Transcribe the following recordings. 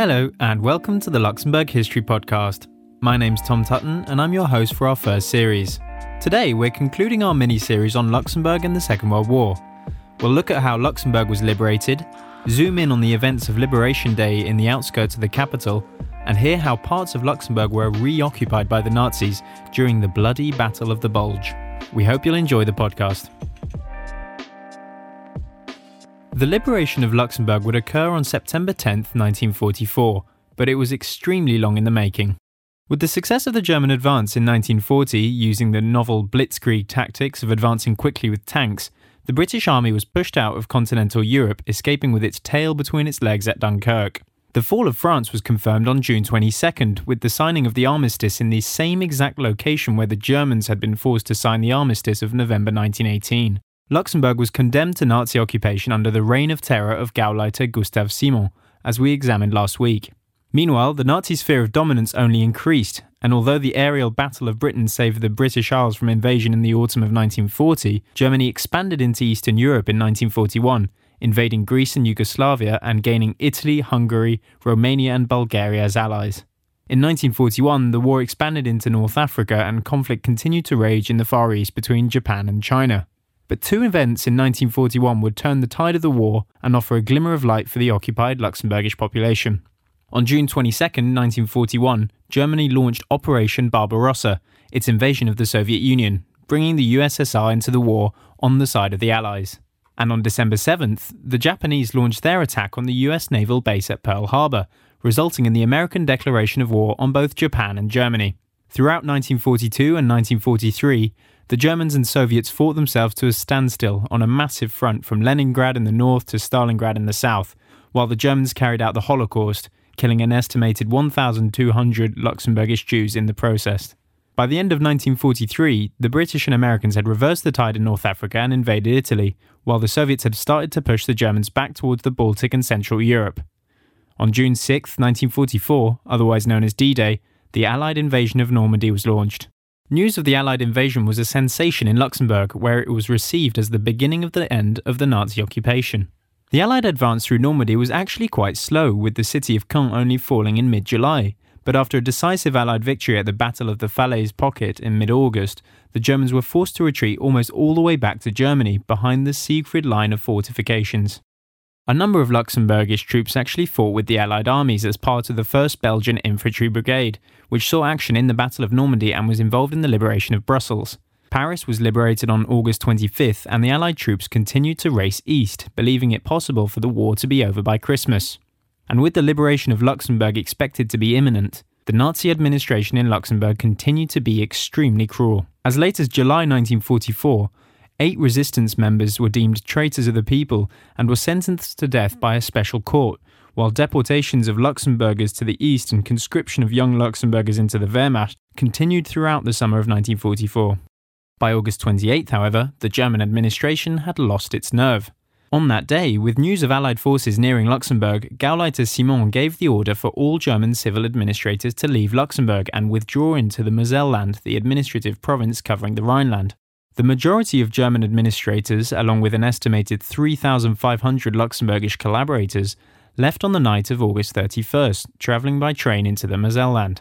Hello, and welcome to the Luxembourg History Podcast. My name's Tom Tutton, and I'm your host for our first series. Today, we're concluding our mini series on Luxembourg and the Second World War. We'll look at how Luxembourg was liberated, zoom in on the events of Liberation Day in the outskirts of the capital, and hear how parts of Luxembourg were reoccupied by the Nazis during the bloody Battle of the Bulge. We hope you'll enjoy the podcast. The liberation of Luxembourg would occur on September 10, 1944, but it was extremely long in the making. With the success of the German advance in 1940, using the novel blitzkrieg tactics of advancing quickly with tanks, the British army was pushed out of continental Europe, escaping with its tail between its legs at Dunkirk. The fall of France was confirmed on June 22nd, with the signing of the armistice in the same exact location where the Germans had been forced to sign the armistice of November 1918. Luxembourg was condemned to Nazi occupation under the reign of terror of Gauleiter Gustav Simon, as we examined last week. Meanwhile, the Nazis' fear of dominance only increased, and although the aerial Battle of Britain saved the British Isles from invasion in the autumn of 1940, Germany expanded into Eastern Europe in 1941, invading Greece and Yugoslavia and gaining Italy, Hungary, Romania, and Bulgaria as allies. In 1941, the war expanded into North Africa and conflict continued to rage in the Far East between Japan and China. But two events in 1941 would turn the tide of the war and offer a glimmer of light for the occupied Luxembourgish population. On June 22, 1941, Germany launched Operation Barbarossa, its invasion of the Soviet Union, bringing the USSR into the war on the side of the Allies. And on December 7th, the Japanese launched their attack on the US naval base at Pearl Harbor, resulting in the American declaration of war on both Japan and Germany. Throughout 1942 and 1943, the Germans and Soviets fought themselves to a standstill on a massive front from Leningrad in the north to Stalingrad in the south, while the Germans carried out the Holocaust, killing an estimated 1,200 Luxembourgish Jews in the process. By the end of 1943, the British and Americans had reversed the tide in North Africa and invaded Italy, while the Soviets had started to push the Germans back towards the Baltic and Central Europe. On June 6, 1944, otherwise known as D Day, the Allied invasion of Normandy was launched. News of the Allied invasion was a sensation in Luxembourg, where it was received as the beginning of the end of the Nazi occupation. The Allied advance through Normandy was actually quite slow, with the city of Caen only falling in mid July. But after a decisive Allied victory at the Battle of the Falaise Pocket in mid August, the Germans were forced to retreat almost all the way back to Germany behind the Siegfried line of fortifications. A number of Luxembourgish troops actually fought with the Allied armies as part of the 1st Belgian Infantry Brigade, which saw action in the Battle of Normandy and was involved in the liberation of Brussels. Paris was liberated on August 25th, and the Allied troops continued to race east, believing it possible for the war to be over by Christmas. And with the liberation of Luxembourg expected to be imminent, the Nazi administration in Luxembourg continued to be extremely cruel. As late as July 1944, Eight resistance members were deemed traitors of the people and were sentenced to death by a special court, while deportations of Luxembourgers to the east and conscription of young Luxembourgers into the Wehrmacht continued throughout the summer of 1944. By August 28, however, the German administration had lost its nerve. On that day, with news of Allied forces nearing Luxembourg, Gauleiter Simon gave the order for all German civil administrators to leave Luxembourg and withdraw into the Moselland, the administrative province covering the Rhineland. The majority of German administrators, along with an estimated 3,500 Luxembourgish collaborators, left on the night of August 31st, travelling by train into the Moselland.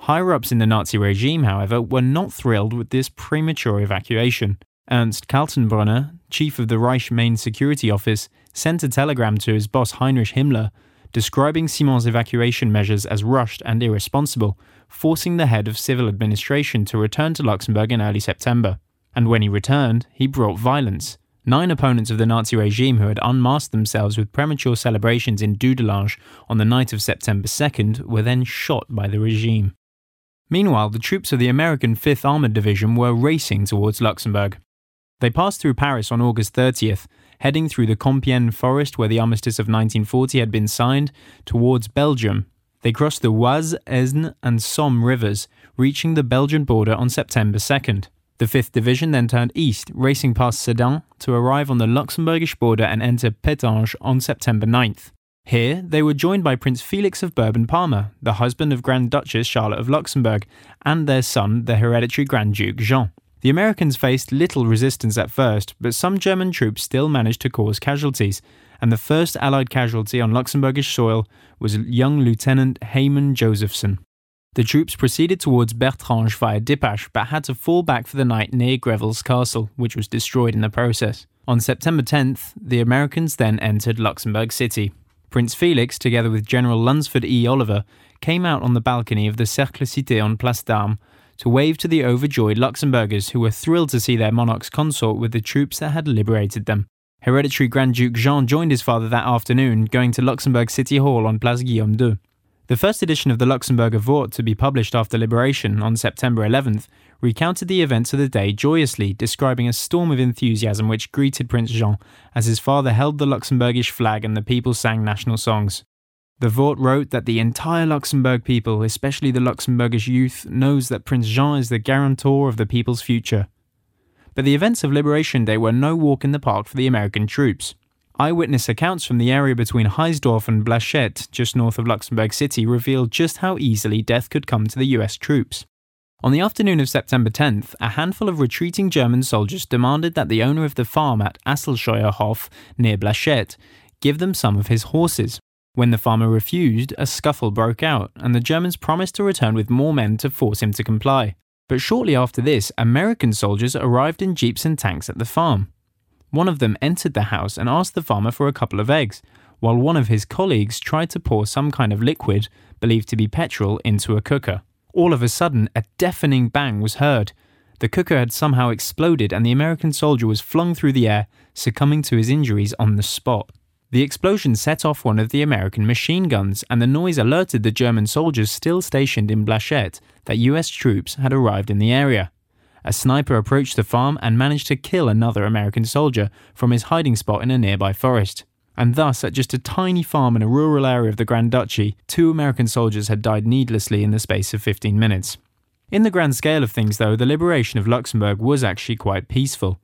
Higher ups in the Nazi regime, however, were not thrilled with this premature evacuation. Ernst Kaltenbrunner, chief of the Reich Main Security Office, sent a telegram to his boss Heinrich Himmler describing Simon's evacuation measures as rushed and irresponsible, forcing the head of civil administration to return to Luxembourg in early September and when he returned, he brought violence. Nine opponents of the Nazi regime who had unmasked themselves with premature celebrations in Dudelange on the night of September 2nd were then shot by the regime. Meanwhile, the troops of the American 5th Armored Division were racing towards Luxembourg. They passed through Paris on August 30th, heading through the Compiègne forest where the armistice of 1940 had been signed, towards Belgium. They crossed the Oise, Aisne, and Somme rivers, reaching the Belgian border on September 2nd. The 5th Division then turned east, racing past Sedan to arrive on the Luxembourgish border and enter Pétange on September 9th. Here, they were joined by Prince Felix of Bourbon Parma, the husband of Grand Duchess Charlotte of Luxembourg, and their son, the hereditary Grand Duke Jean. The Americans faced little resistance at first, but some German troops still managed to cause casualties, and the first Allied casualty on Luxembourgish soil was young Lieutenant Hayman Josephson. The troops proceeded towards Bertrange via Dippach but had to fall back for the night near Greville's castle, which was destroyed in the process. On September 10th, the Americans then entered Luxembourg City. Prince Felix, together with General Lunsford E. Oliver, came out on the balcony of the Cercle Cité on Place d'Armes to wave to the overjoyed Luxembourgers who were thrilled to see their monarch's consort with the troops that had liberated them. Hereditary Grand Duke Jean joined his father that afternoon, going to Luxembourg City Hall on Place Guillaume II. The first edition of the Luxembourger Wort to be published after liberation on September 11th recounted the events of the day joyously, describing a storm of enthusiasm which greeted Prince Jean as his father held the Luxembourgish flag and the people sang national songs. The Wort wrote that the entire Luxembourg people, especially the Luxembourgish youth, knows that Prince Jean is the guarantor of the people's future. But the events of Liberation Day were no walk in the park for the American troops. Eyewitness accounts from the area between Heisdorf and Blaschette, just north of Luxembourg City, revealed just how easily death could come to the US troops. On the afternoon of September 10th, a handful of retreating German soldiers demanded that the owner of the farm at Asselscheuerhof, near Blaschette, give them some of his horses. When the farmer refused, a scuffle broke out, and the Germans promised to return with more men to force him to comply. But shortly after this, American soldiers arrived in jeeps and tanks at the farm. One of them entered the house and asked the farmer for a couple of eggs, while one of his colleagues tried to pour some kind of liquid, believed to be petrol, into a cooker. All of a sudden, a deafening bang was heard. The cooker had somehow exploded, and the American soldier was flung through the air, succumbing to his injuries on the spot. The explosion set off one of the American machine guns, and the noise alerted the German soldiers still stationed in Blaschette that US troops had arrived in the area. A sniper approached the farm and managed to kill another American soldier from his hiding spot in a nearby forest. And thus, at just a tiny farm in a rural area of the Grand Duchy, two American soldiers had died needlessly in the space of 15 minutes. In the grand scale of things, though, the liberation of Luxembourg was actually quite peaceful.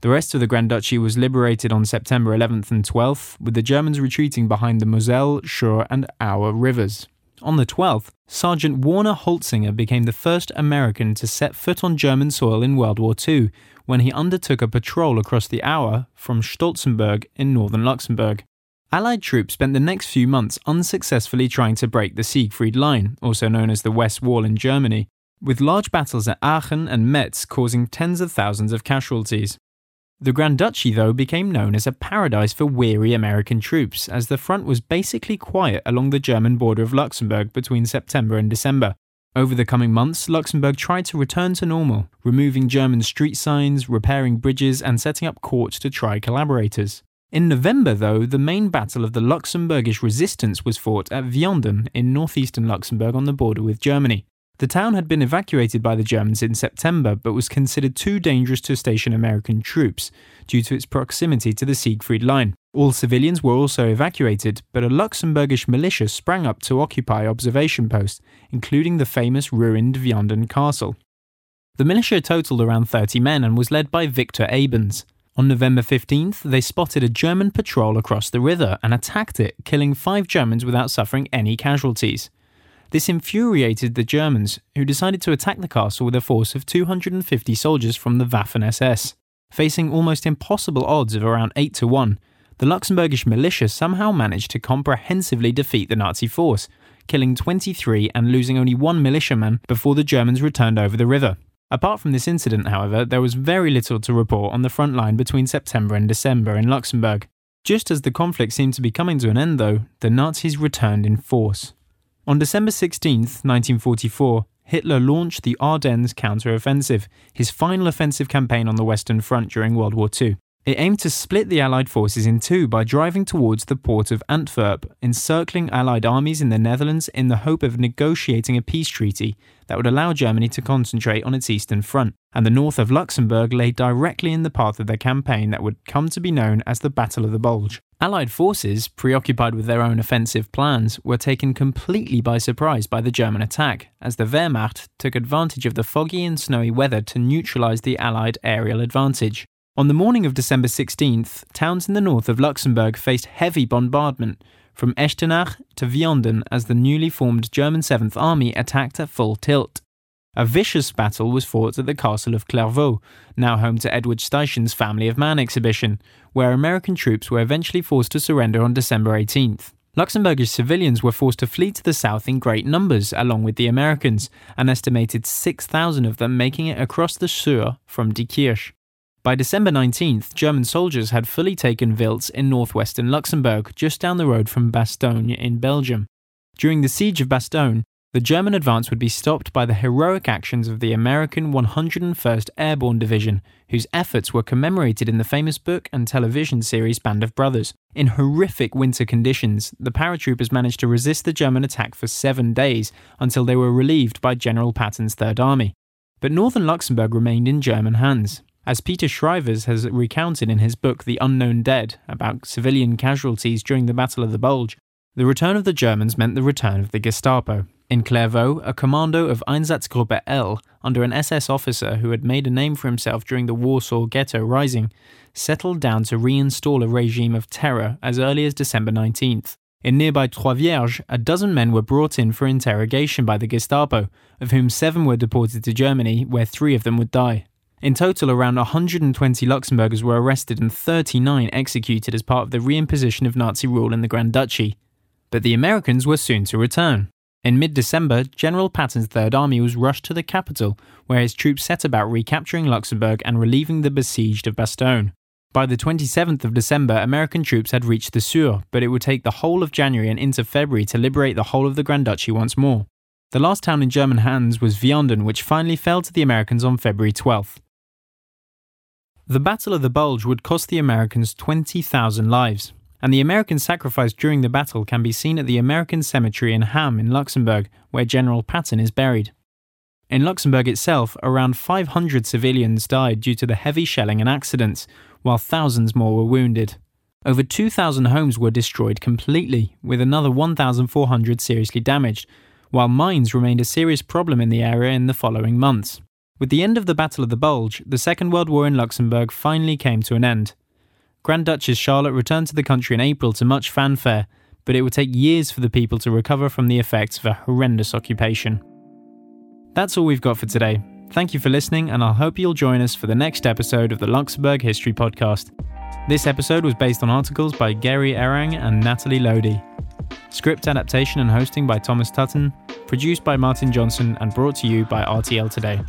The rest of the Grand Duchy was liberated on September 11th and 12th, with the Germans retreating behind the Moselle, Schur, and Our rivers. On the 12th, Sergeant Warner Holzinger became the first American to set foot on German soil in World War II when he undertook a patrol across the Our from Stolzembourg in northern Luxembourg. Allied troops spent the next few months unsuccessfully trying to break the Siegfried Line, also known as the West Wall in Germany, with large battles at Aachen and Metz causing tens of thousands of casualties. The Grand Duchy, though, became known as a paradise for weary American troops, as the front was basically quiet along the German border of Luxembourg between September and December. Over the coming months, Luxembourg tried to return to normal, removing German street signs, repairing bridges, and setting up courts to try collaborators. In November, though, the main battle of the Luxembourgish resistance was fought at Vianden in northeastern Luxembourg on the border with Germany. The town had been evacuated by the Germans in September but was considered too dangerous to station American troops due to its proximity to the Siegfried Line. All civilians were also evacuated, but a Luxembourgish militia sprang up to occupy observation posts, including the famous ruined Vianden Castle. The militia totaled around 30 men and was led by Victor Abens. On November 15th, they spotted a German patrol across the river and attacked it, killing five Germans without suffering any casualties. This infuriated the Germans, who decided to attack the castle with a force of 250 soldiers from the Waffen SS. Facing almost impossible odds of around 8 to 1, the Luxembourgish militia somehow managed to comprehensively defeat the Nazi force, killing 23 and losing only one militiaman before the Germans returned over the river. Apart from this incident, however, there was very little to report on the front line between September and December in Luxembourg. Just as the conflict seemed to be coming to an end, though, the Nazis returned in force. On December 16, 1944, Hitler launched the Ardennes counter-offensive, his final offensive campaign on the Western Front during World War II. It aimed to split the Allied forces in two by driving towards the port of Antwerp, encircling Allied armies in the Netherlands in the hope of negotiating a peace treaty that would allow Germany to concentrate on its eastern front. And the north of Luxembourg lay directly in the path of their campaign that would come to be known as the Battle of the Bulge. Allied forces, preoccupied with their own offensive plans, were taken completely by surprise by the German attack, as the Wehrmacht took advantage of the foggy and snowy weather to neutralize the Allied aerial advantage. On the morning of December 16th, towns in the north of Luxembourg faced heavy bombardment, from Echternach to Vianden as the newly formed German 7th Army attacked at full tilt. A vicious battle was fought at the castle of Clervaux, now home to Edward Steichen's Family of Man exhibition, where American troops were eventually forced to surrender on December 18th. Luxembourgish civilians were forced to flee to the south in great numbers, along with the Americans, an estimated 6,000 of them making it across the Sur from Diekirch. By December 19th, German soldiers had fully taken Wiltz in northwestern Luxembourg, just down the road from Bastogne in Belgium. During the siege of Bastogne, the German advance would be stopped by the heroic actions of the American 101st Airborne Division, whose efforts were commemorated in the famous book and television series Band of Brothers. In horrific winter conditions, the paratroopers managed to resist the German attack for seven days until they were relieved by General Patton's Third Army. But northern Luxembourg remained in German hands. As Peter Schrijvers has recounted in his book The Unknown Dead about civilian casualties during the Battle of the Bulge, the return of the Germans meant the return of the Gestapo. In Clervaux, a commando of Einsatzgruppe L, under an SS officer who had made a name for himself during the Warsaw Ghetto Rising, settled down to reinstall a regime of terror as early as December 19th. In nearby Trois Vierges, a dozen men were brought in for interrogation by the Gestapo, of whom seven were deported to Germany, where three of them would die. In total, around 120 Luxembourgers were arrested and 39 executed as part of the reimposition of Nazi rule in the Grand Duchy. But the Americans were soon to return. In mid December, General Patton's Third Army was rushed to the capital, where his troops set about recapturing Luxembourg and relieving the besieged of Bastogne. By the 27th of December, American troops had reached the Sur, but it would take the whole of January and into February to liberate the whole of the Grand Duchy once more. The last town in German hands was Vianden, which finally fell to the Americans on February 12th. The Battle of the Bulge would cost the Americans 20,000 lives and the American sacrifice during the battle can be seen at the American Cemetery in Hamm in Luxembourg, where General Patton is buried. In Luxembourg itself, around 500 civilians died due to the heavy shelling and accidents, while thousands more were wounded. Over 2,000 homes were destroyed completely, with another 1,400 seriously damaged, while mines remained a serious problem in the area in the following months. With the end of the Battle of the Bulge, the Second World War in Luxembourg finally came to an end. Grand Duchess Charlotte returned to the country in April to much fanfare, but it would take years for the people to recover from the effects of a horrendous occupation. That's all we've got for today. Thank you for listening, and I hope you'll join us for the next episode of the Luxembourg History Podcast. This episode was based on articles by Gary Erang and Natalie Lodi. Script adaptation and hosting by Thomas Tutton, produced by Martin Johnson, and brought to you by RTL Today.